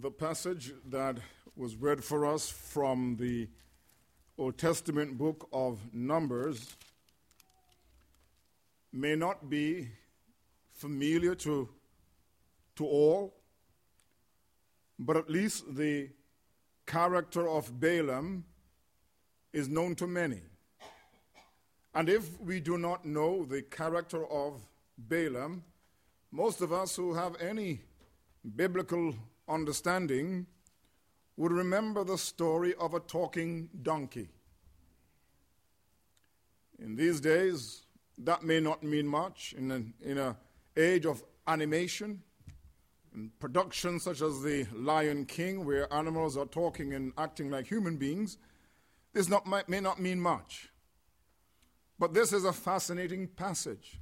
The passage that was read for us from the Old Testament book of Numbers may not be familiar to, to all, but at least the character of Balaam is known to many. And if we do not know the character of Balaam, most of us who have any biblical understanding would remember the story of a talking donkey. In these days, that may not mean much. In an in a age of animation in productions such as The Lion King, where animals are talking and acting like human beings, this not, may not mean much. But this is a fascinating passage.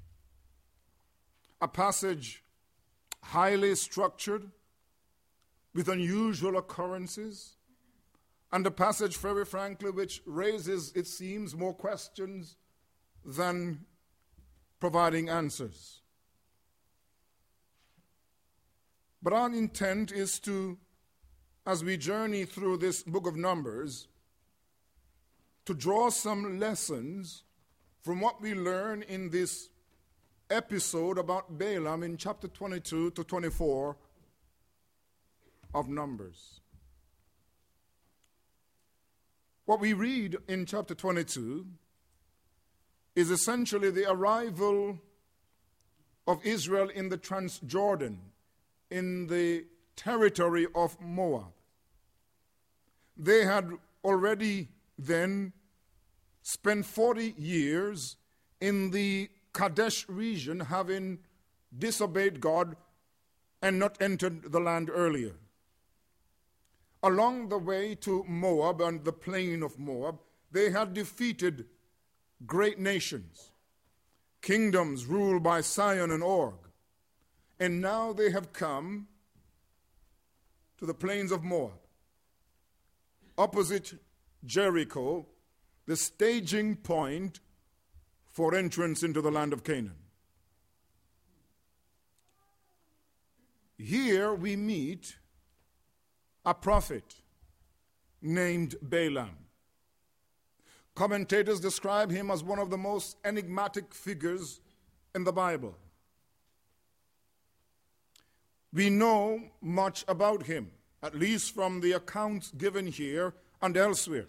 A passage highly structured, with unusual occurrences, and a passage, very frankly, which raises, it seems, more questions than providing answers. But our intent is to, as we journey through this book of Numbers, to draw some lessons from what we learn in this episode about Balaam in chapter 22 to 24 of Numbers. What we read in chapter 22 is essentially the arrival of Israel in the Transjordan, in the territory of Moab. They had already then spent 40 years in the Kadesh region, having disobeyed God and not entered the land earlier. Along the way to Moab and the plain of Moab, they had defeated great nations, kingdoms ruled by Sihon and Og. And now they have come to the plains of Moab, opposite Jericho, the staging point for entrance into the land of Canaan. Here we meet a prophet named Balaam. Commentators describe him as one of the most enigmatic figures in the Bible. We know much about him, at least from the accounts given here and elsewhere.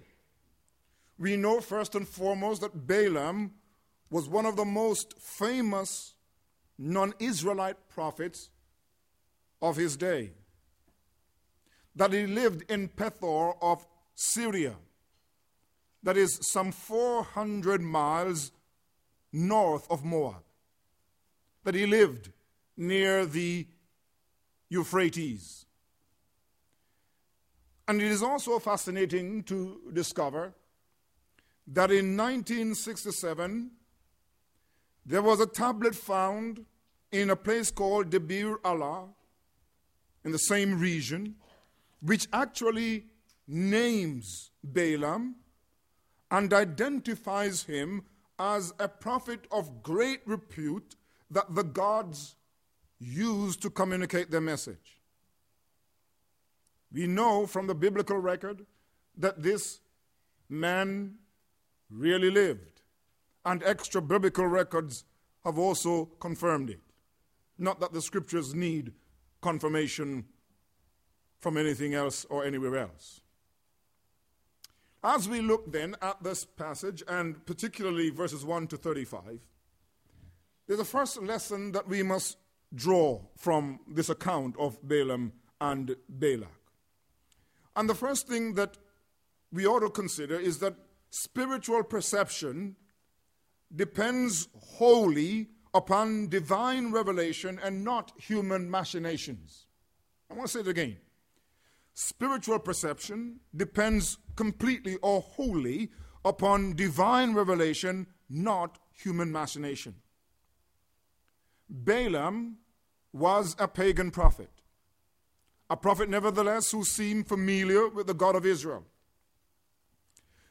We know first and foremost that Balaam was one of the most famous non Israelite prophets of his day. That he lived in Pethor of Syria, that is some 400 miles north of Moab. That he lived near the Euphrates. And it is also fascinating to discover that in 1967, there was a tablet found in a place called Debir Allah in the same region, which actually names Balaam and identifies him as a prophet of great repute that the gods used to communicate their message. We know from the biblical record that this man really lived and extra biblical records have also confirmed it. Not that the scriptures need confirmation from anything else or anywhere else. As we look then at this passage, and particularly verses 1 to 35, there's a first lesson that we must draw from this account of Balaam and Balak. And the first thing that we ought to consider is that spiritual perception depends wholly upon divine revelation and not human machinations. I want to say it again. Spiritual perception depends completely or wholly upon divine revelation, not human machination. Balaam was a pagan prophet, a prophet, nevertheless, who seemed familiar with the God of Israel.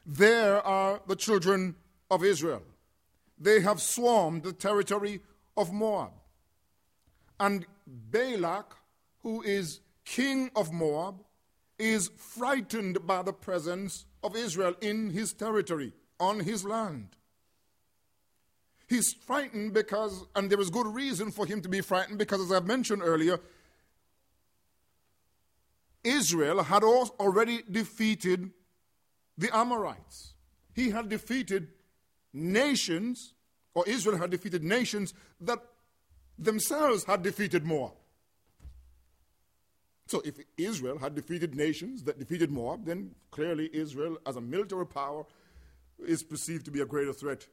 There are the children of Israel they have swarmed the territory of Moab. And Balak, who is king of Moab, is frightened by the presence of Israel in his territory, on his land. He's frightened because, and there is good reason for him to be frightened because, as I've mentioned earlier, Israel had already defeated the Amorites. He had defeated nations, or Israel had defeated nations that themselves had defeated Moab. So if Israel had defeated nations that defeated Moab, then clearly Israel, as a military power, is perceived to be a greater threat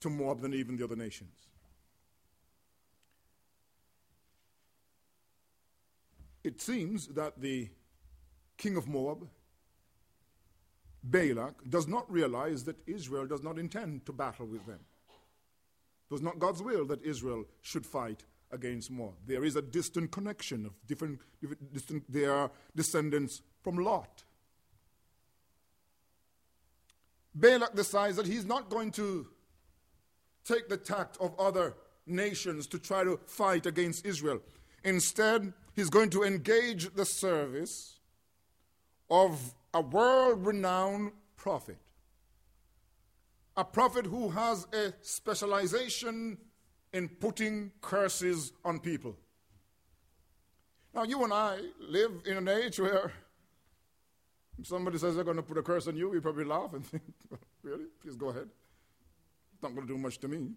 to Moab than even the other nations. It seems that the king of Moab, Balak, does not realize that Israel does not intend to battle with them. It was not God's will that Israel should fight against Moab. There is a distant connection of different, different distant, they are descendants from Lot. Balak decides that he's not going to take the tact of other nations to try to fight against Israel. Instead, he's going to engage the service of a world renowned prophet. A prophet who has a specialization in putting curses on people. Now, you and I live in an age where somebody says they're going to put a curse on you, we probably laugh and think, really? Please go ahead. It's not going to do much to me.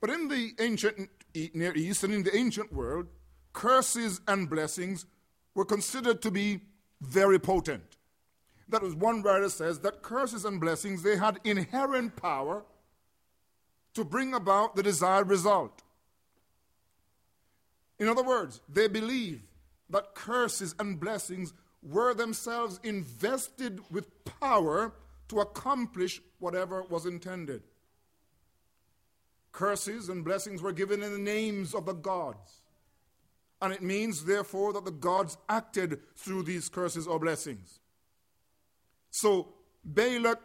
But in the ancient Near East and in the ancient world, curses and blessings were considered to be very potent. That was one writer says that curses and blessings they had inherent power to bring about the desired result. In other words, they believe that curses and blessings were themselves invested with power to accomplish whatever was intended. Curses and blessings were given in the names of the gods. And it means, therefore, that the gods acted through these curses or blessings. So Balak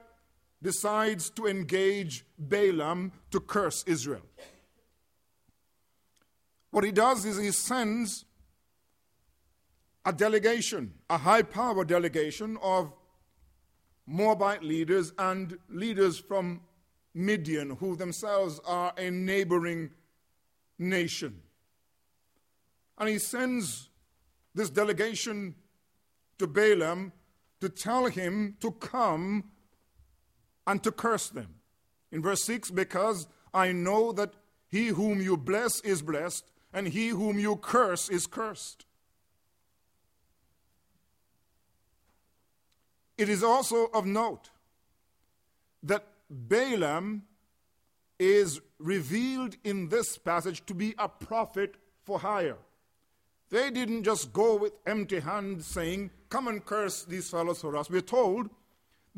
decides to engage Balaam to curse Israel. What he does is he sends a delegation, a high power delegation of Moabite leaders and leaders from Midian, who themselves are a neighboring nation. And he sends this delegation to Balaam to tell him to come and to curse them. In verse 6, because I know that he whom you bless is blessed, and he whom you curse is cursed. It is also of note that Balaam is revealed in this passage to be a prophet for hire. They didn't just go with empty hands saying, Come and curse these fellows for us. We're told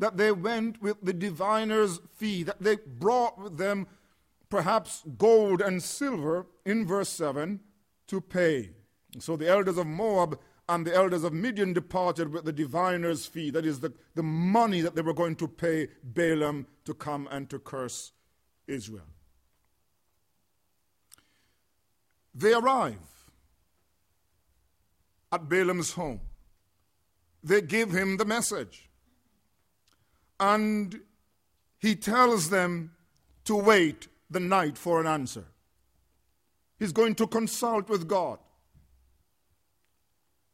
that they went with the diviner's fee, that they brought with them perhaps gold and silver in verse 7 to pay. So the elders of Moab and the elders of Midian departed with the diviner's fee, that is, the, the money that they were going to pay Balaam to come and to curse Israel. They arrive at Balaam's home. They give him the message. And he tells them to wait the night for an answer. He's going to consult with God.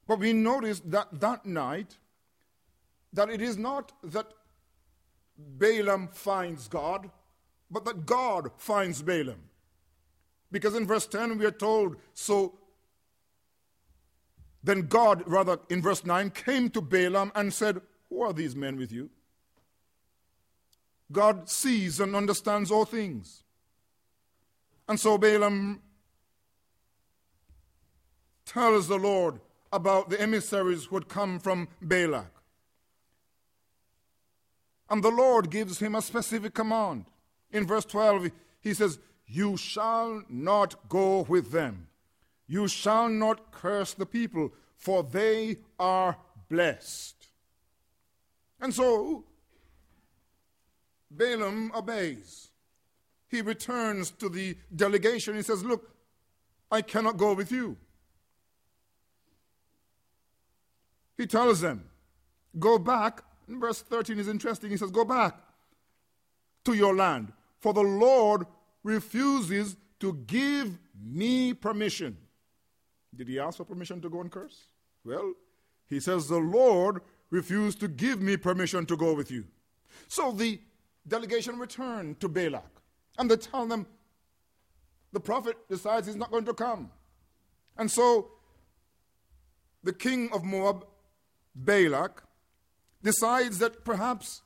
But we notice that that night, that it is not that Balaam finds God, but that God finds Balaam. Because in verse 10 we are told, so then God, rather in verse 9, came to Balaam and said, Who are these men with you? God sees and understands all things. And so Balaam tells the Lord, about the emissaries who had come from Balak. And the Lord gives him a specific command. In verse 12, he says, You shall not go with them. You shall not curse the people, for they are blessed. And so, Balaam obeys. He returns to the delegation. He says, Look, I cannot go with you. he tells them, Go back. In verse 13 is interesting. He says, Go back to your land, for the Lord refuses to give me permission. Did he ask for permission to go and curse? Well, he says, The Lord refused to give me permission to go with you. So the delegation returned to Balak, and they tell them, The prophet decides he's not going to come. And so the king of Moab, Balak, decides that perhaps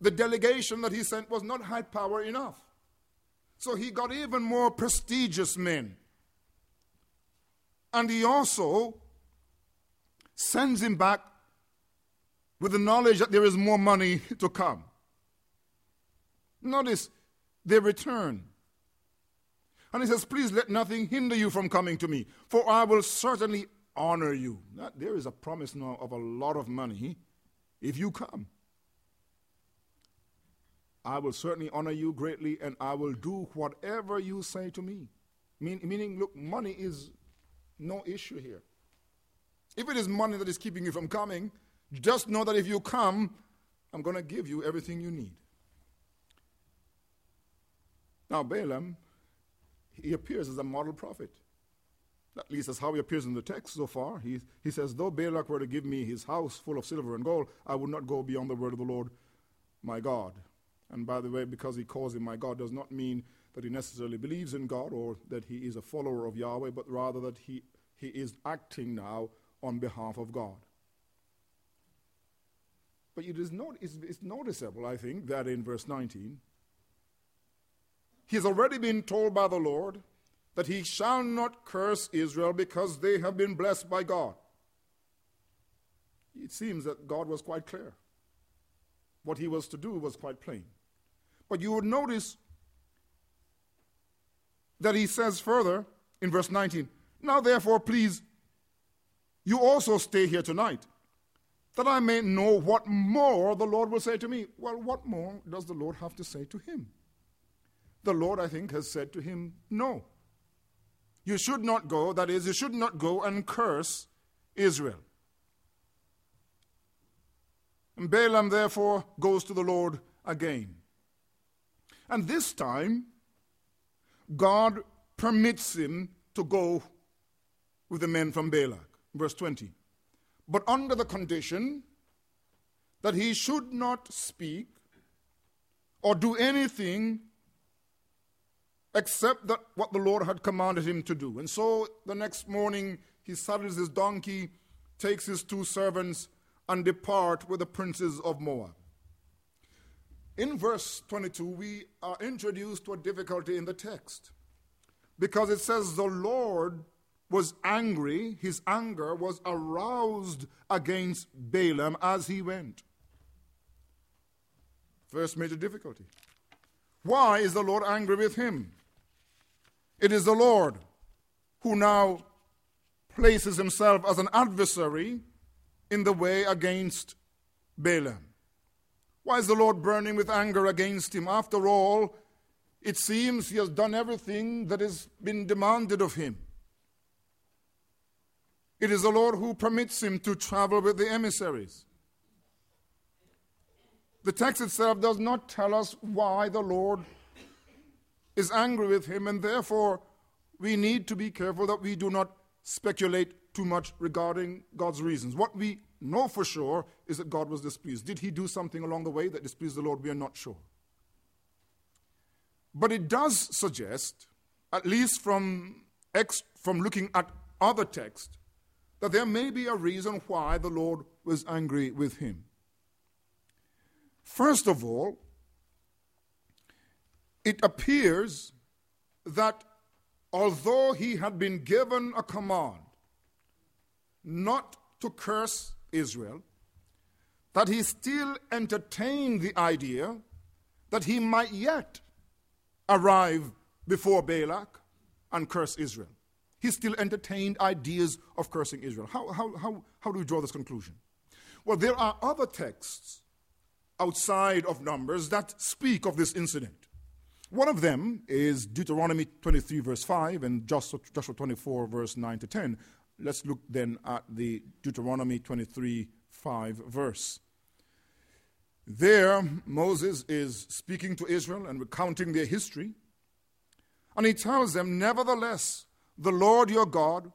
the delegation that he sent was not high power enough. So he got even more prestigious men. And he also sends him back with the knowledge that there is more money to come. Notice they return. And he says, Please let nothing hinder you from coming to me, for I will certainly honor you. there is a promise now of a lot of money if you come. I will certainly honor you greatly, and I will do whatever you say to me. Mean, meaning, look, money is no issue here. If it is money that is keeping you from coming, just know that if you come, I'm going to give you everything you need. Now, Balaam, he appears as a model prophet. At least that's how he appears in the text so far. He, he says, Though Balak were to give me his house full of silver and gold, I would not go beyond the word of the Lord my God. And by the way, because he calls him my God does not mean that he necessarily believes in God or that he is a follower of Yahweh, but rather that he, he is acting now on behalf of God. But it is not, it's, it's noticeable, I think, that in verse 19, he has already been told by the Lord that he shall not curse Israel because they have been blessed by God. It seems that God was quite clear. What he was to do was quite plain. But you would notice that he says further in verse 19, Now therefore, please, you also stay here tonight, that I may know what more the Lord will say to me. Well, what more does the Lord have to say to him? The Lord, I think, has said to him, No. You should not go, that is, you should not go and curse Israel. And Balaam therefore goes to the Lord again. And this time, God permits him to go with the men from Balak. Verse 20. But under the condition that he should not speak or do anything except that what the Lord had commanded him to do. And so the next morning he saddles his donkey, takes his two servants, and depart with the princes of Moab. In verse 22, we are introduced to a difficulty in the text because it says the Lord was angry, his anger was aroused against Balaam as he went. First major difficulty. Why is the Lord angry with him? It is the Lord who now places himself as an adversary in the way against Balaam. Why is the Lord burning with anger against him? After all, it seems he has done everything that has been demanded of him. It is the Lord who permits him to travel with the emissaries. The text itself does not tell us why the Lord is angry with him, and therefore we need to be careful that we do not speculate too much regarding God's reasons. What we know for sure is that God was displeased. Did he do something along the way that displeased the Lord? We are not sure. But it does suggest, at least from, ex- from looking at other texts, that there may be a reason why the Lord was angry with him. First of all, it appears that although he had been given a command not to curse Israel, that he still entertained the idea that he might yet arrive before Balak and curse Israel. He still entertained ideas of cursing Israel. How, how, how, how do we draw this conclusion? Well, there are other texts outside of Numbers that speak of this incident. One of them is Deuteronomy 23, verse 5, and Joshua 24, verse 9 to 10. Let's look then at the Deuteronomy 23 5 verse. There, Moses is speaking to Israel and recounting their history. And he tells them, Nevertheless, the Lord your God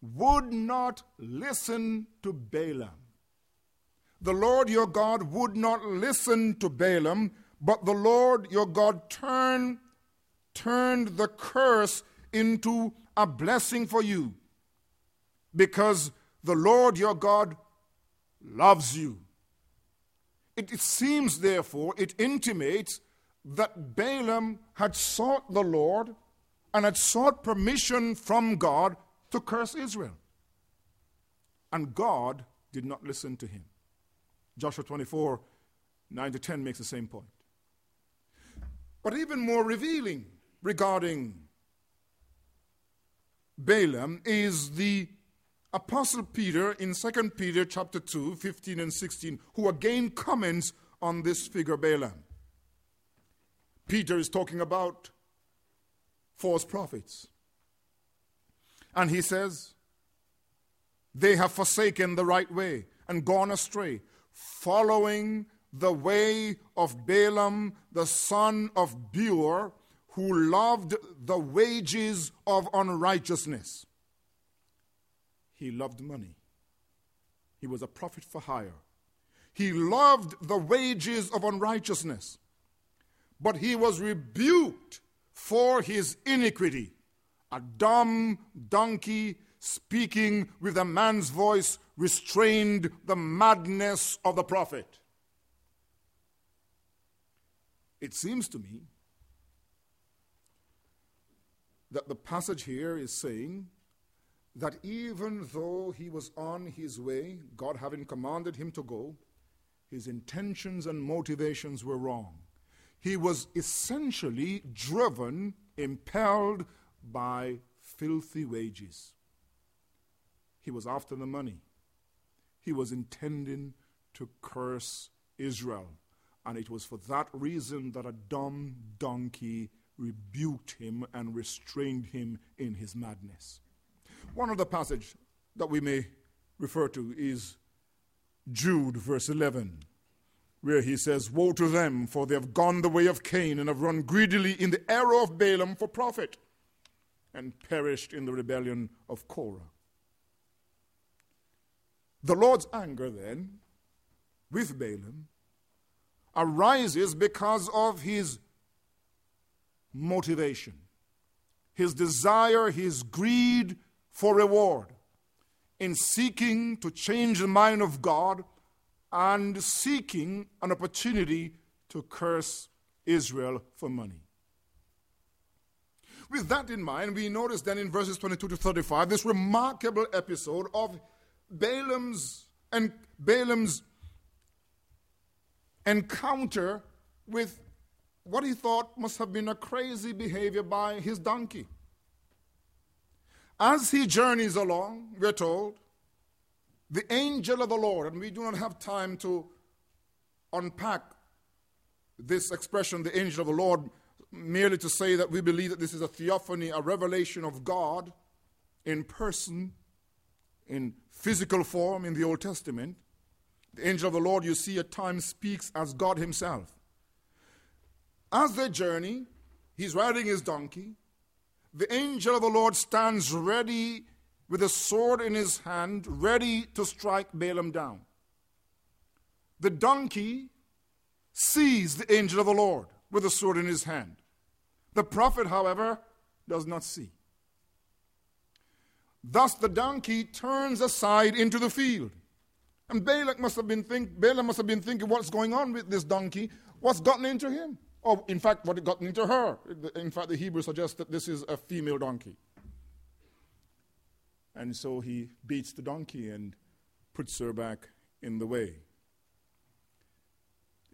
would not listen to Balaam. The Lord your God would not listen to Balaam, but the Lord your God turned, turned the curse into a blessing for you because the Lord your God loves you. It, it, seems, therefore, it intimates that Balaam had sought the Lord and had sought permission from God to curse Israel. And God did not listen to him. Joshua 24, 9 to 10 makes the same point. But even more revealing regarding Balaam is the Apostle Peter in 2 Peter chapter 2, 15 and 16, who again comments on this figure Balaam. Peter is talking about false prophets. And he says, They have forsaken the right way and gone astray, following the way of Balaam, the son of Beor, who loved the wages of unrighteousness. He loved money. He was a prophet for hire. He loved the wages of unrighteousness. But he was rebuked for his iniquity. A dumb donkey speaking with a man's voice restrained the madness of the prophet. It seems to me that the passage here is saying that even though he was on his way, God having commanded him to go, his intentions and motivations were wrong. He was essentially driven, impelled by filthy wages. He was after the money. He was intending to curse Israel. And it was for that reason that a dumb donkey rebuked him and restrained him in his madness. One other passage that we may refer to is Jude, verse 11, where he says, Woe to them, for they have gone the way of Cain and have run greedily in the error of Balaam for profit and perished in the rebellion of Korah. The Lord's anger then with Balaam arises because of his motivation, his desire, his greed for reward in seeking to change the mind of God and seeking an opportunity to curse Israel for money. With that in mind, we notice then in verses 22 to 35 this remarkable episode of Balaam's and Balaam's encounter with what he thought must have been a crazy behavior by his donkey. As he journeys along, we're told, the angel of the Lord, and we do not have time to unpack this expression, the angel of the Lord, merely to say that we believe that this is a theophany, a revelation of God in person, in physical form in the Old Testament. The angel of the Lord, you see, at times speaks as God Himself. As they journey, he's riding his donkey the angel of the Lord stands ready with a sword in his hand, ready to strike Balaam down. The donkey sees the angel of the Lord with a sword in his hand. The prophet, however, does not see. Thus the donkey turns aside into the field. And Balak must have been think, Balaam must have been thinking, what's going on with this donkey? What's gotten into him? Or, in fact, what had gotten into her. In fact, the Hebrew suggests that this is a female donkey. And so he beats the donkey and puts her back in the way.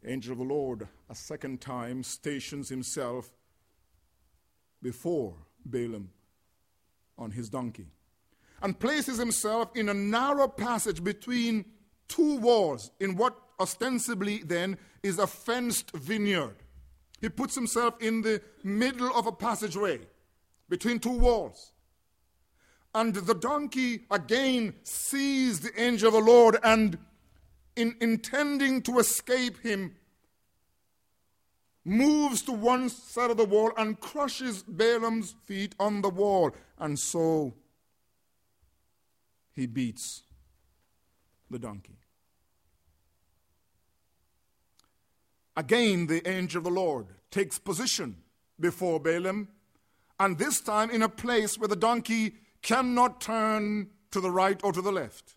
The angel of the Lord, a second time, stations himself before Balaam on his donkey and places himself in a narrow passage between two walls in what ostensibly then is a fenced vineyard. He puts himself in the middle of a passageway between two walls. And the donkey again sees the angel of the Lord and, in intending to escape him, moves to one side of the wall and crushes Balaam's feet on the wall. And so he beats the donkey. Again, the angel of the Lord takes position before Balaam, and this time in a place where the donkey cannot turn to the right or to the left.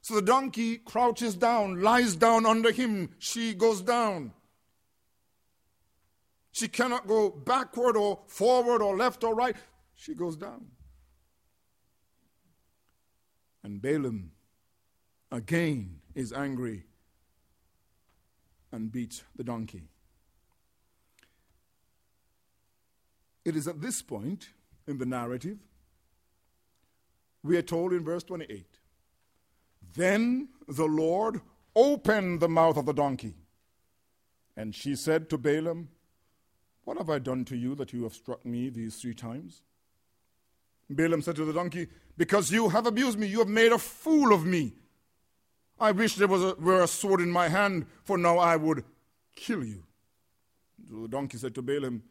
So the donkey crouches down, lies down under him. She goes down. She cannot go backward or forward or left or right. She goes down. And Balaam again is angry and beats the donkey. It is at this point in the narrative we are told in verse 28 Then the Lord opened the mouth of the donkey, and she said to Balaam, what have I done to you that you have struck me these three times? Balaam said to the donkey, Because you have abused me, you have made a fool of me. I wish there was a, were a sword in my hand, for now I would kill you. The donkey said to Balaam,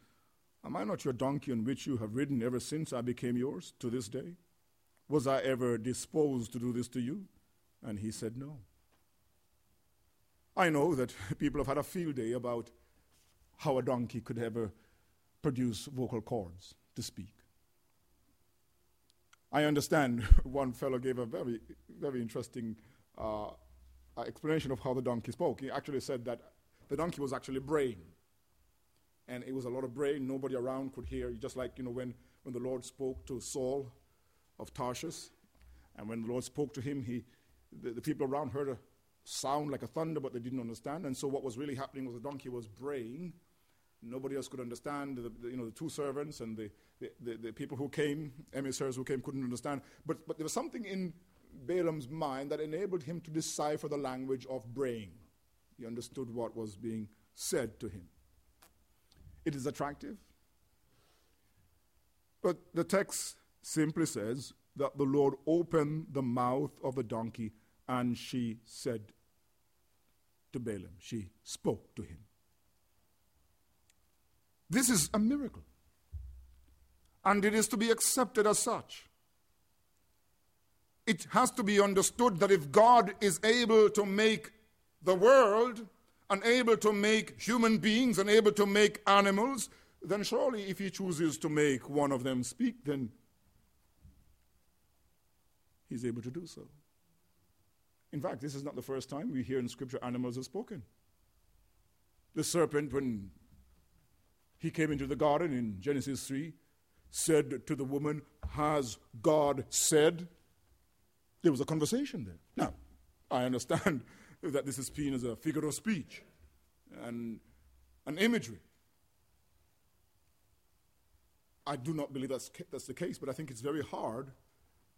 Am I not your donkey on which you have ridden ever since I became yours to this day? Was I ever disposed to do this to you? And he said, No. I know that people have had a field day about how a donkey could ever produce vocal cords to speak. I understand one fellow gave a very, very interesting uh, explanation of how the donkey spoke. He actually said that the donkey was actually brain. And it was a lot of brain, nobody around could hear. Just like, you know, when, when the Lord spoke to Saul of Tarshish, and when the Lord spoke to him, he, the, the people around heard a sound like a thunder, but they didn't understand. And so what was really happening was the donkey was braying Nobody else could understand. The, the, you know, the two servants and the, the, the, people who came, emissaries who came, couldn't understand. But, but there was something in Balaam's mind that enabled him to decipher the language of braying. He understood what was being said to him. It is attractive. But the text simply says that the Lord opened the mouth of the donkey and she said to Balaam, she spoke to him. This is a miracle. And it is to be accepted as such. It has to be understood that if God is able to make the world and able to make human beings and able to make animals, then surely if He chooses to make one of them speak, then He's able to do so. In fact, this is not the first time we hear in Scripture animals have spoken. The serpent, when he came into the garden in Genesis 3, said to the woman, Has God said? There was a conversation there. Now, I understand that this is seen as a figure of speech and an imagery. I do not believe that's, that's the case, but I think it's very hard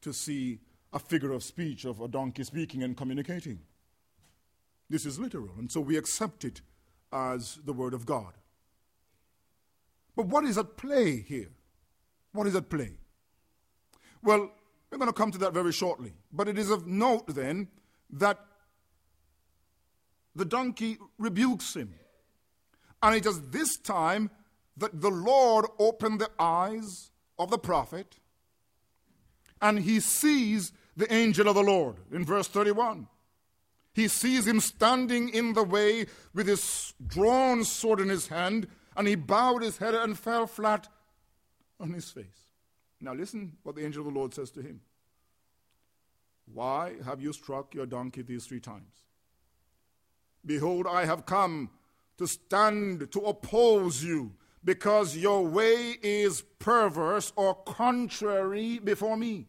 to see a figure of speech of a donkey speaking and communicating. This is literal, and so we accept it as the Word of God. But what is at play here? What is at play? Well, we're going to come to that very shortly. But it is of note then that the donkey rebukes him. And it is this time that the Lord opened the eyes of the prophet and he sees the angel of the Lord in verse 31. He sees him standing in the way with his drawn sword in his hand and he bowed his head and fell flat on his face. Now, listen what the angel of the Lord says to him Why have you struck your donkey these three times? Behold, I have come to stand to oppose you, because your way is perverse or contrary before me.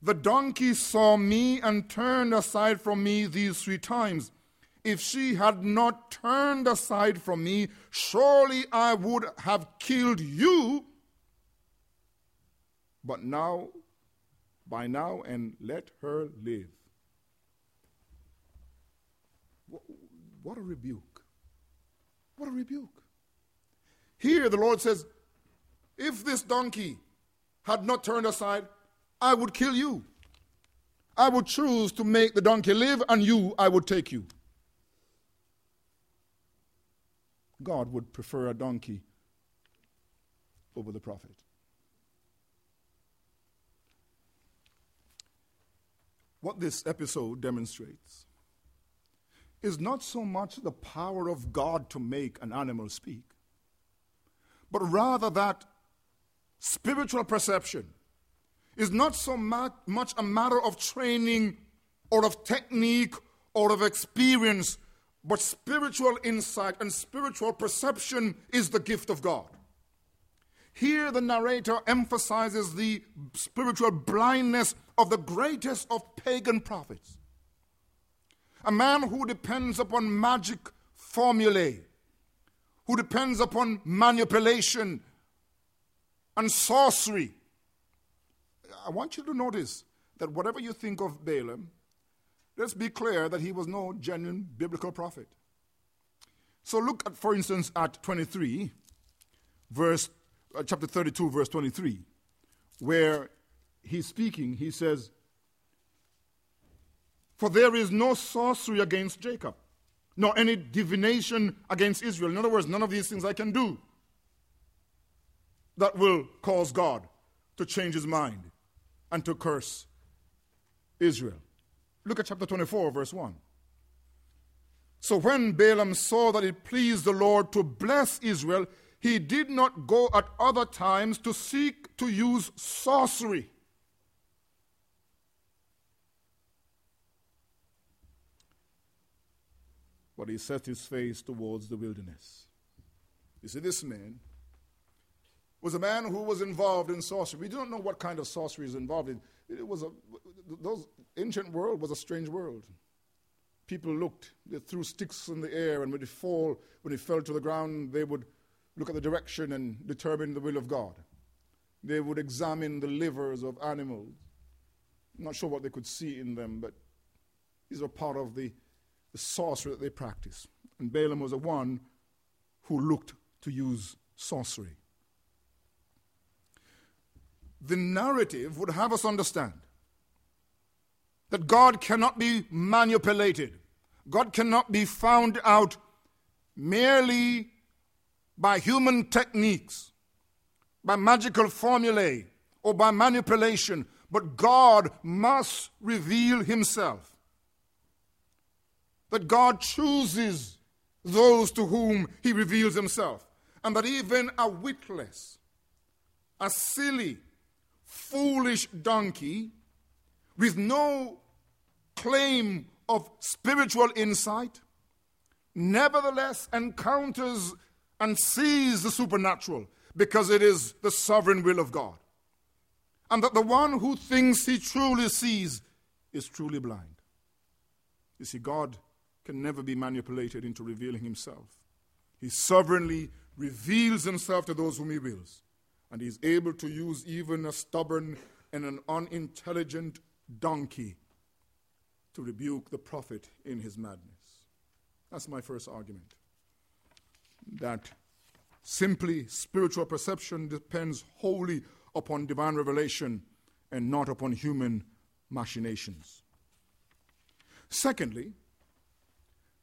The donkey saw me and turned aside from me these three times. If she had not turned aside from me, surely I would have killed you. But now, by now, and let her live. What a rebuke. What a rebuke. Here the Lord says, if this donkey had not turned aside, I would kill you. I would choose to make the donkey live, and you, I would take you. God would prefer a donkey over the prophet. What this episode demonstrates is not so much the power of God to make an animal speak, but rather that spiritual perception is not so much a matter of training or of technique or of experience, but spiritual insight and spiritual perception is the gift of God. Here, the narrator emphasizes the spiritual blindness of the greatest of pagan prophets. A man who depends upon magic formulae, who depends upon manipulation and sorcery. I want you to notice that whatever you think of Balaam, let's be clear that he was no genuine biblical prophet. So look at, for instance, at 23, verse uh, chapter 32, verse 23, where he's speaking, he says, For there is no sorcery against Jacob, nor any divination against Israel. In other words, none of these things I can do that will cause God to change his mind and to curse Israel. Look at chapter 24, verse 1. So when Balaam saw that it pleased the Lord to bless Israel, he did not go at other times to seek to use sorcery. But he set his face towards the wilderness. You see, this man was a man who was involved in sorcery. We don't know what kind of sorcery is involved in. It was a those ancient world was a strange world. People looked, they threw sticks in the air, and when they fall, when they fell to the ground, they would look at the direction and determine the will of God. They would examine the livers of animals. I'm not sure what they could see in them, but these were part of the, the sorcery that they practiced. And Balaam was the one who looked to use sorcery. The narrative would have us understand that God cannot be manipulated. God cannot be found out merely by human techniques, by magical formulae, or by manipulation, but God must reveal Himself. That God chooses those to whom He reveals Himself, and that even a witless, a silly, foolish donkey with no claim of spiritual insight nevertheless encounters and sees the supernatural because it is the sovereign will of God. And that the one who thinks he truly sees is truly blind. You see, God can never be manipulated into revealing himself. He sovereignly reveals himself to those whom he wills. And he's able to use even a stubborn and an unintelligent donkey to rebuke the prophet in his madness. That's my first argument that simply spiritual perception depends wholly upon divine revelation and not upon human machinations. Secondly,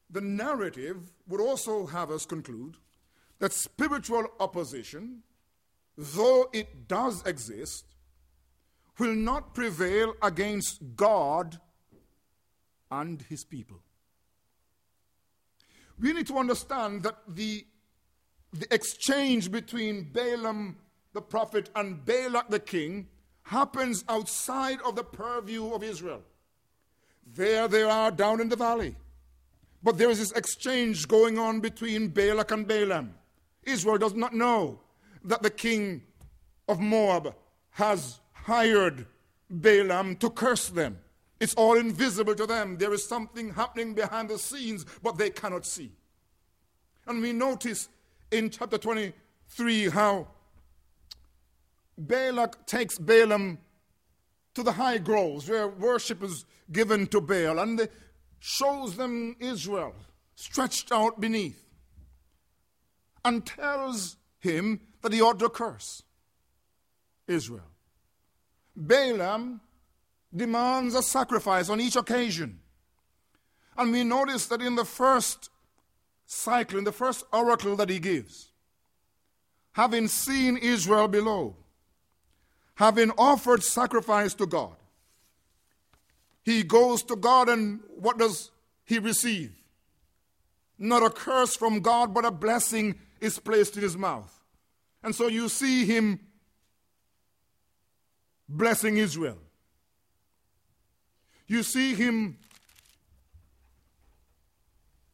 the narrative would also have us conclude that spiritual opposition, though it does exist, will not prevail against God and his people we need to understand that the, the exchange between Balaam the prophet and Balak the king happens outside of the purview of Israel. There they are down in the valley. But there is this exchange going on between Balak and Balaam. Israel does not know that the king of Moab has hired Balaam to curse them. It's all invisible to them. There is something happening behind the scenes, but they cannot see. And we notice in chapter 23 how Balak takes Balaam to the high groves where worship is given to Baal and shows them Israel stretched out beneath and tells him that he ought to curse. Israel. Balaam demands a sacrifice on each occasion. And we notice that in the first cycle, in the first oracle that he gives, having seen Israel below, having offered sacrifice to God, he goes to God and what does he receive? Not a curse from God, but a blessing is placed in his mouth. And so you see him blessing Israel. You see him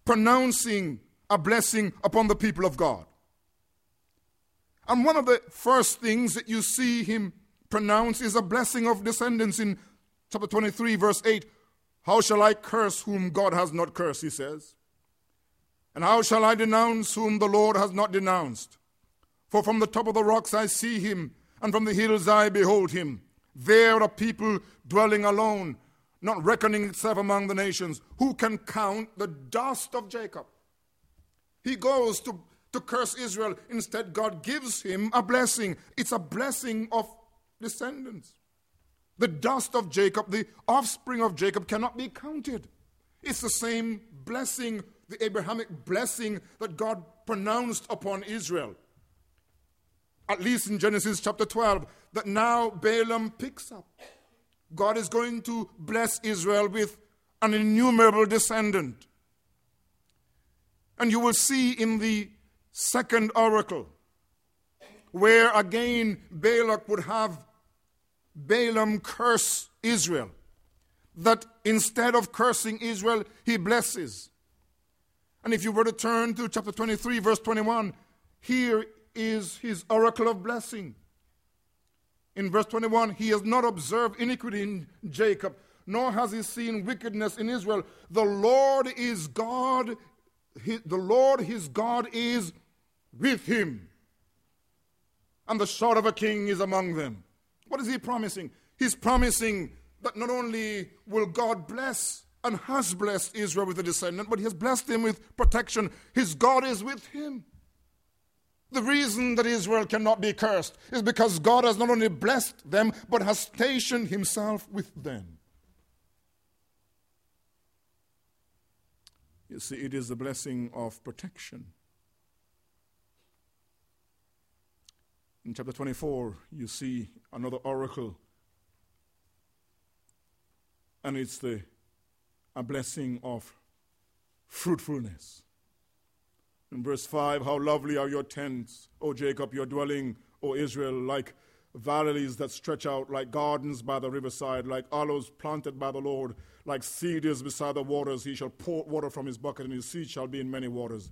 pronouncing a blessing upon the people of God. And one of the first things that you see him pronounce is a blessing of descendants in chapter 23, verse 8. How shall I curse whom God has not cursed, he says. And how shall I denounce whom the Lord has not denounced? For from the top of the rocks I see him, and from the hills I behold him. There are people dwelling alone, not reckoning itself among the nations. Who can count the dust of Jacob? He goes to, to curse Israel. Instead, God gives him a blessing. It's a blessing of descendants. The dust of Jacob, the offspring of Jacob, cannot be counted. It's the same blessing, the Abrahamic blessing that God pronounced upon Israel. At least in Genesis chapter 12, that now Balaam picks up. God is going to bless Israel with an innumerable descendant. And you will see in the second oracle, where again Balak would have Balaam curse Israel, that instead of cursing Israel, he blesses. And if you were to turn to chapter 23, verse 21, here is his oracle of blessing. In verse 21, he has not observed iniquity in Jacob, nor has he seen wickedness in Israel. The Lord is God, the Lord his God is with him, and the sword of a king is among them. What is he promising? He's promising that not only will God bless and has blessed Israel with a descendant, but he has blessed him with protection. His God is with him. The reason that Israel cannot be cursed is because God has not only blessed them, but has stationed himself with them. You see, it is the blessing of protection. In chapter 24, you see another oracle, and it's the, a blessing of fruitfulness. In verse 5, how lovely are your tents, O Jacob, your dwelling, O Israel, like valleys that stretch out, like gardens by the riverside, like aloes planted by the Lord, like cedars beside the waters. He shall pour water from his bucket, and his seed shall be in many waters.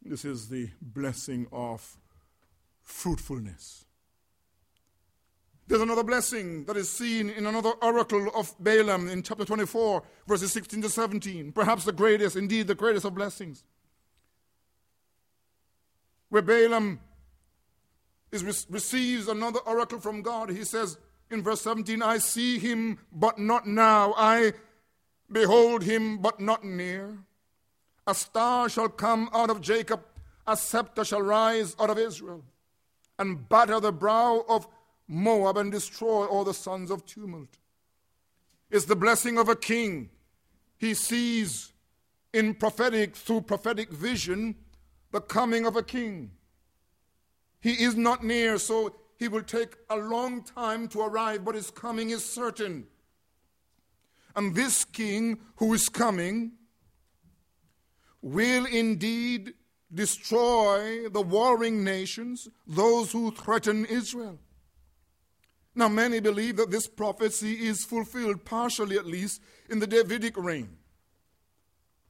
This is the blessing of fruitfulness. There's another blessing that is seen in another oracle of Balaam in chapter 24, verses 16 to 17. Perhaps the greatest, indeed, the greatest of blessings where Balaam is, receives another oracle from God. He says in verse 17, I see him, but not now. I behold him, but not near. A star shall come out of Jacob, a scepter shall rise out of Israel, and batter the brow of Moab and destroy all the sons of tumult. It's the blessing of a king. He sees in prophetic, through prophetic vision, the coming of a king. He is not near, so he will take a long time to arrive, but his coming is certain. And this king who is coming will indeed destroy the warring nations, those who threaten Israel. Now, many believe that this prophecy is fulfilled, partially at least, in the Davidic reign.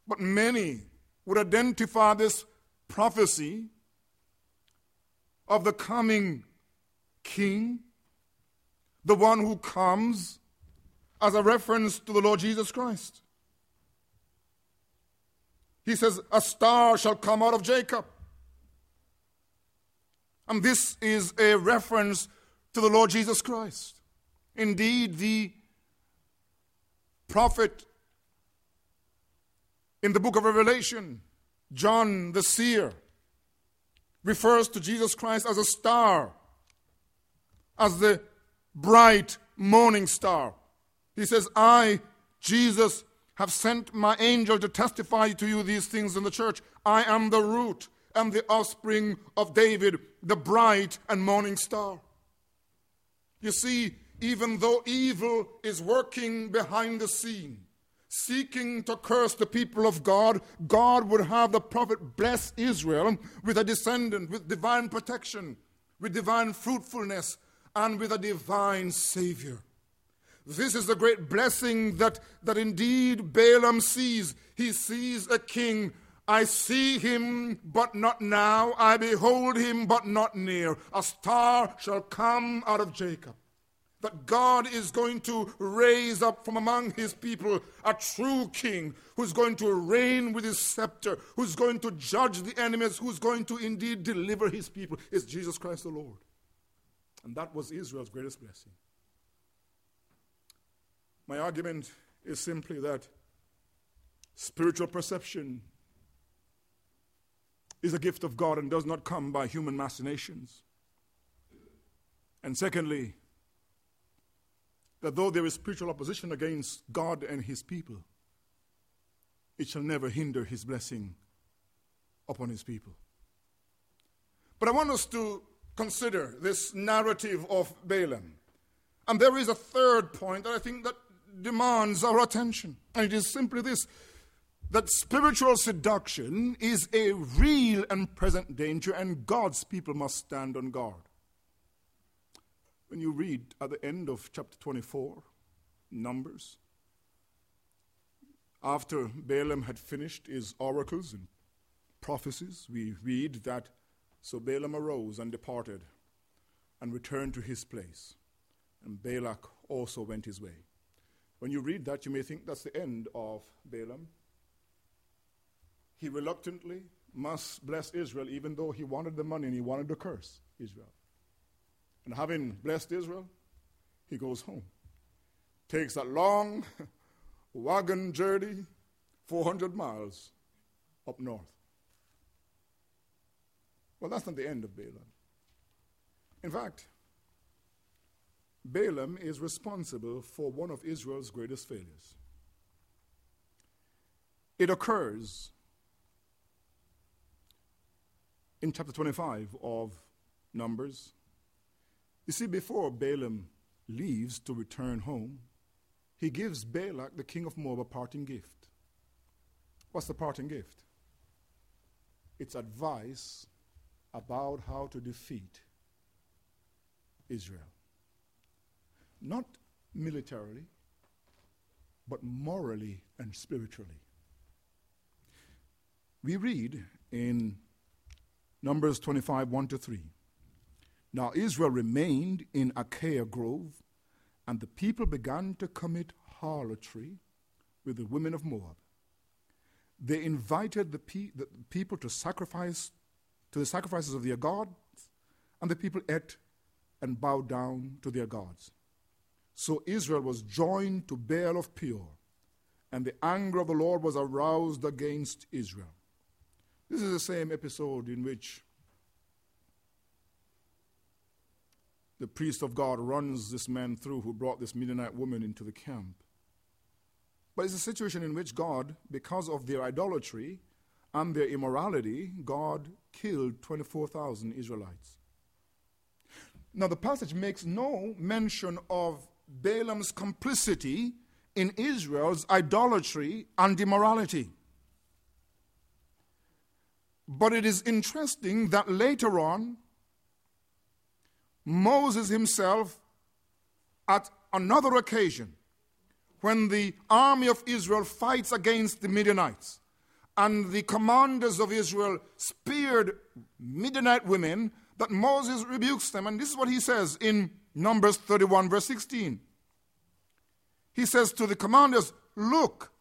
But many would identify this prophecy of the coming king, the one who comes as a reference to the Lord Jesus Christ. He says, A star shall come out of Jacob. And this is a reference to the Lord Jesus Christ. Indeed, the prophet in the book of Revelation John the seer refers to Jesus Christ as a star as the bright morning star. He says, I, Jesus, have sent my angel to testify to you these things in the church. I am the root and the offspring of David, the bright and morning star. You see, even though evil is working behind the scene, seeking to curse the people of God, God would have the prophet bless Israel with a descendant, with divine protection, with divine fruitfulness, and with a divine Savior. This is the great blessing that, that indeed Balaam sees. He sees a king. I see him, but not now. I behold him, but not near. A star shall come out of Jacob that God is going to raise up from among his people a true king who's going to reign with his scepter, who's going to judge the enemies, who's going to indeed deliver his people, is Jesus Christ the Lord. And that was Israel's greatest blessing. My argument is simply that spiritual perception is a gift of God and does not come by human machinations. And secondly, that though there is spiritual opposition against God and his people, it shall never hinder his blessing upon his people. But I want us to consider this narrative of Balaam. And there is a third point that I think that demands our attention. And it is simply this that spiritual seduction is a real and present danger, and God's people must stand on guard. When you read at the end of chapter 24, Numbers, after Balaam had finished his oracles and prophecies, we read that so Balaam arose and departed and returned to his place, and Balak also went his way. When you read that, you may think that's the end of Balaam. He reluctantly must bless Israel, even though he wanted the money and he wanted to curse Israel. And having blessed Israel, he goes home. Takes that long wagon journey, 400 miles up north. Well, that's not the end of Balaam. In fact, Balaam is responsible for one of Israel's greatest failures. It occurs in chapter 25 of Numbers, you see, before Balaam leaves to return home, he gives Balak, the king of Moab, a parting gift. What's the parting gift? It's advice about how to defeat Israel. Not militarily, but morally and spiritually. We read in Numbers 25 1 to 3. Now Israel remained in Acacia Grove, and the people began to commit harlotry with the women of Moab. They invited the, pe- the people to sacrifice to the sacrifices of their gods, and the people ate and bowed down to their gods. So Israel was joined to Baal of Peor, and the anger of the Lord was aroused against Israel. This is the same episode in which the priest of God runs this man through who brought this Midianite woman into the camp. But it's a situation in which God, because of their idolatry and their immorality, God killed 24,000 Israelites. Now, the passage makes no mention of Balaam's complicity in Israel's idolatry and immorality. But it is interesting that later on, Moses himself, at another occasion, when the army of Israel fights against the Midianites, and the commanders of Israel speared Midianite women, that Moses rebukes them. And this is what he says in Numbers 31, verse 16. He says to the commanders, Look,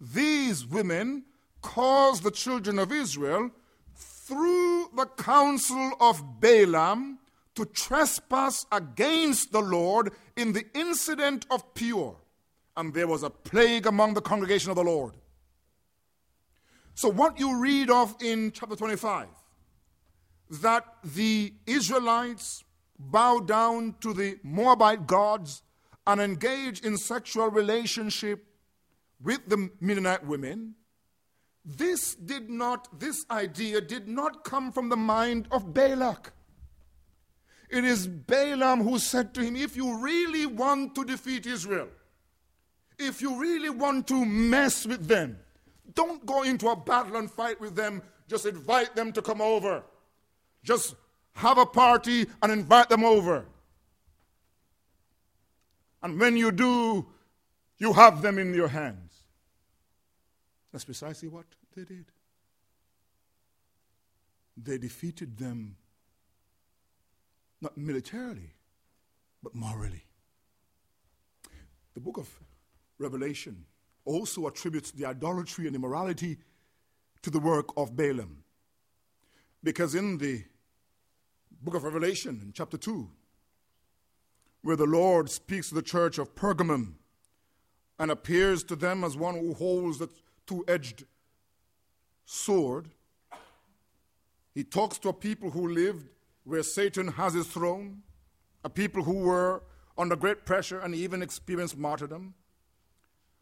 these women caused the children of Israel through the counsel of Balaam to trespass against the Lord in the incident of Peor. And there was a plague among the congregation of the Lord. So, what you read of in chapter 25, that the Israelites bow down to the Moabite gods, and engage in sexual relationship with the Midianite women, this did not, this idea did not come from the mind of Balak. It is Balaam who said to him, If you really want to defeat Israel, if you really want to mess with them, don't go into a battle and fight with them. Just invite them to come over. Just have a party and invite them over. And when you do, you have them in your hands. That's precisely what they did. They defeated them not militarily, but morally. The book of Revelation also attributes the idolatry and immorality to the work of Balaam. Because in the book of Revelation, in chapter 2, where the Lord speaks to the church of Pergamum and appears to them as one who holds the two edged sword, he talks to a people who lived where Satan has his throne, a people who were under great pressure and even experienced martyrdom.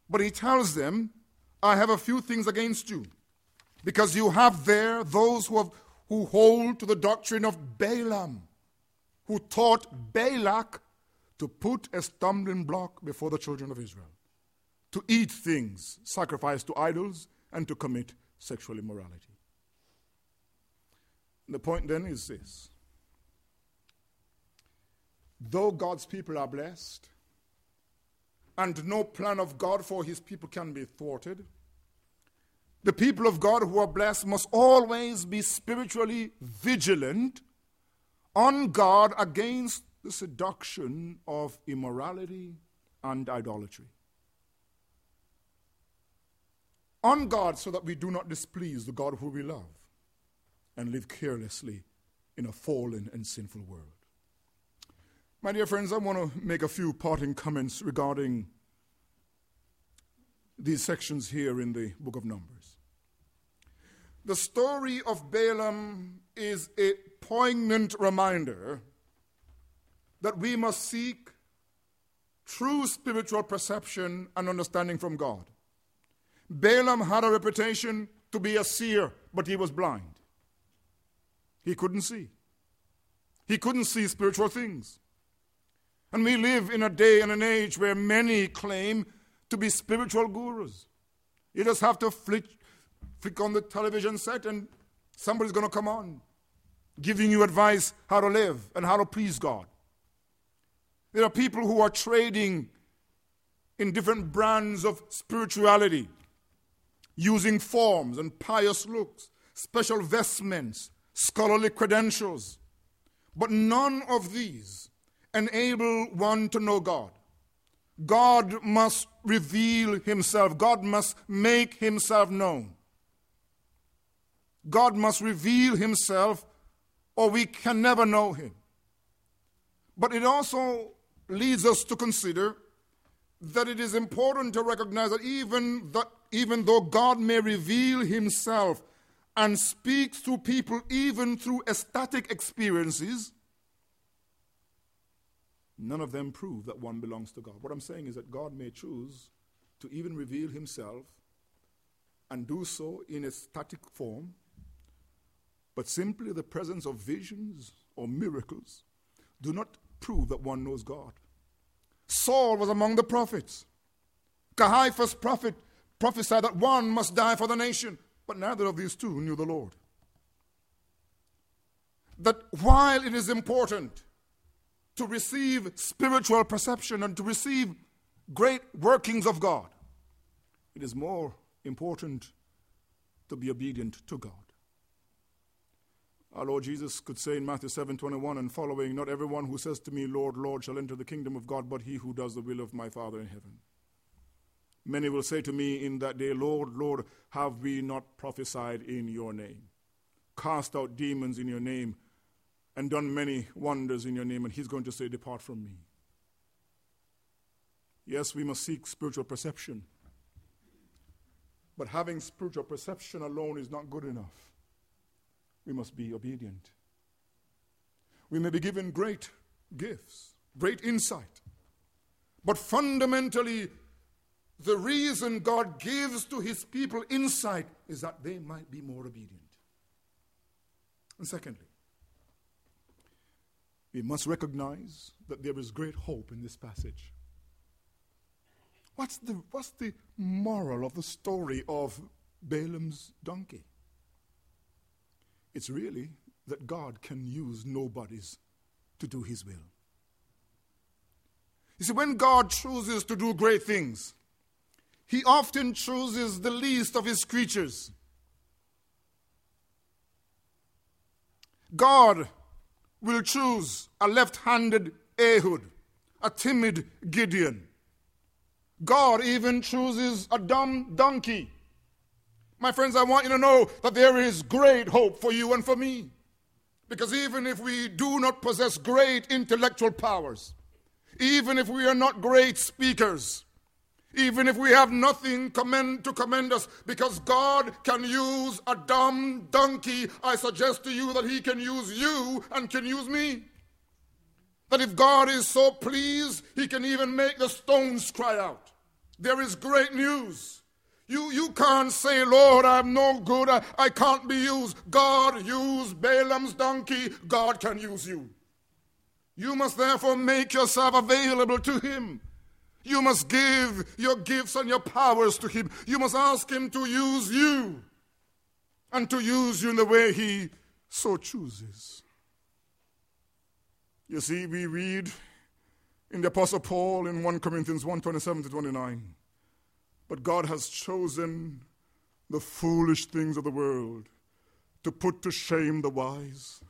But he tells them, I have a few things against you, because you have there those who, have, who hold to the doctrine of Balaam, who taught Balak to put a stumbling block before the children of Israel, to eat things sacrificed to idols, and to commit sexual immorality. The point then is this though God's people are blessed, and no plan of God for his people can be thwarted. The people of God who are blessed must always be spiritually vigilant on God against the seduction of immorality and idolatry. On God so that we do not displease the God who we love and live carelessly in a fallen and sinful world. My dear friends, I want to make a few parting comments regarding these sections here in the book of Numbers. The story of Balaam is a poignant reminder that we must seek true spiritual perception and understanding from God. Balaam had a reputation to be a seer, but he was blind. He couldn't see. He couldn't see spiritual things. And we live in a day and an age where many claim to be spiritual gurus. You just have to flick, flick on the television set and somebody's going to come on giving you advice how to live and how to please God. There are people who are trading in different brands of spirituality, using forms and pious looks, special vestments, scholarly credentials. But none of these enable one to know God. God must reveal himself, God must make himself known. God must reveal himself, or we can never know him. But it also leads us to consider that it is important to recognize that even, that even though God may reveal himself and speaks to people even through ecstatic experiences, None of them prove that one belongs to God. What I'm saying is that God may choose to even reveal himself and do so in a static form, but simply the presence of visions or miracles do not prove that one knows God. Saul was among the prophets. Caiaphas prophet prophesied that one must die for the nation, but neither of these two knew the Lord. That while it is important to receive spiritual perception and to receive great workings of God, it is more important to be obedient to God. Our Lord Jesus could say in Matthew 7 21 and following, Not everyone who says to me, Lord, Lord, shall enter the kingdom of God, but he who does the will of my Father in heaven. Many will say to me in that day, Lord, Lord, have we not prophesied in your name, cast out demons in your name, and done many wonders in your name, and he's going to say, Depart from me. Yes, we must seek spiritual perception. But having spiritual perception alone is not good enough. We must be obedient. We may be given great gifts, great insight. But fundamentally, the reason God gives to his people insight is that they might be more obedient. And secondly, we must recognize that there is great hope in this passage. What's the, what's the moral of the story of Balaam's donkey? It's really that God can use nobodies to do his will. You see, when God chooses to do great things, he often chooses the least of his creatures. God will choose a left handed Ehud, a timid Gideon. God even chooses a dumb donkey. My friends, I want you to know that there is great hope for you and for me. Because even if we do not possess great intellectual powers, even if we are not great speakers, even if we have nothing commend, to commend us, because God can use a dumb donkey, I suggest to you that He can use you and can use me. That if God is so pleased, He can even make the stones cry out. There is great news. You, you can't say, Lord, I'm no good, I, I can't be used. God used Balaam's donkey, God can use you. You must therefore make yourself available to Him. You must give your gifts and your powers to Him. You must ask Him to use you and to use you in the way He so chooses. You see, we read in the Apostle Paul in 1 Corinthians 1 27 to 29. But God has chosen the foolish things of the world to put to shame the wise,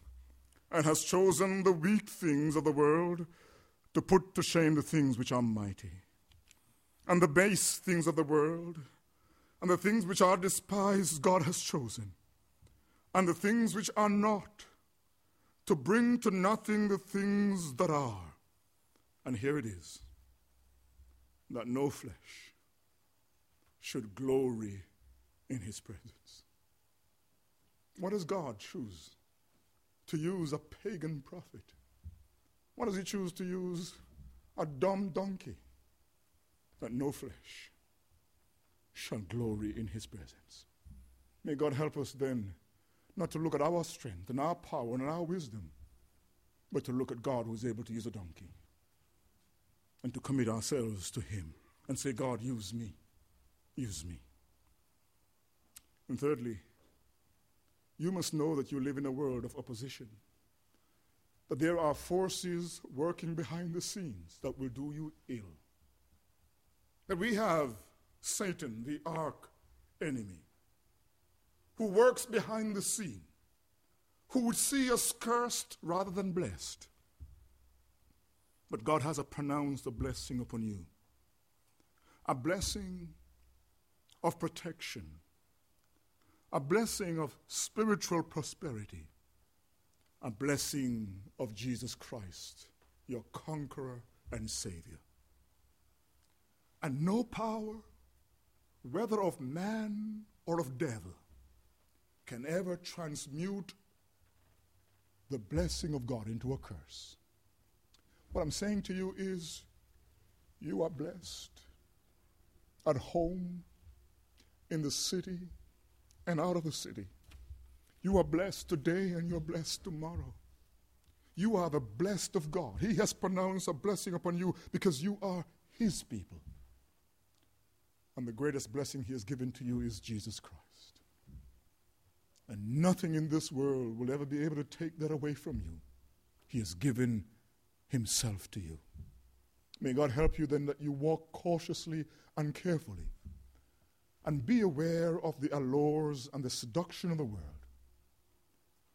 and has chosen the weak things of the world to put to shame the things which are mighty and the base things of the world, and the things which are despised, God has chosen, and the things which are not, to bring to nothing the things that are. And here it is that no flesh should glory in his presence. What does God choose? To use a pagan prophet. What does he choose to use? A dumb donkey that no flesh shall glory in his presence. May God help us then not to look at our strength and our power and our wisdom, but to look at God who is able to use a donkey and to commit ourselves to him and say, God, use me. Use me. And thirdly, you must know that you live in a world of opposition. That there are forces working behind the scenes that will do you ill. That we have Satan, the arch enemy, who works behind the scene, who would see us cursed rather than blessed. But God has pronounced a blessing upon you. A blessing of protection, a blessing of spiritual prosperity, a blessing of Jesus Christ, your conqueror and Savior and no power, whether of man or of devil, can ever transmute the blessing of God into a curse. What I'm saying to you is you are blessed at home, in the city, and out of the city. You are blessed today and you're blessed tomorrow. You are the blessed of God. He has pronounced a blessing upon you because you are His people. And the greatest blessing He has given to you is Jesus Christ. And nothing in this world will ever be able to take that away from you. He has given Himself to you. May God help you then that you walk cautiously and carefully and be aware of the allures and the seduction of the world.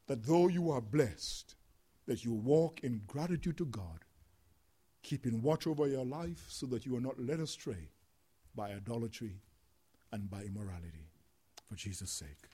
That though you are blessed, that you walk in gratitude to God, keeping watch over your life so that you are not led astray by idolatry and by immorality. For Jesus' sake.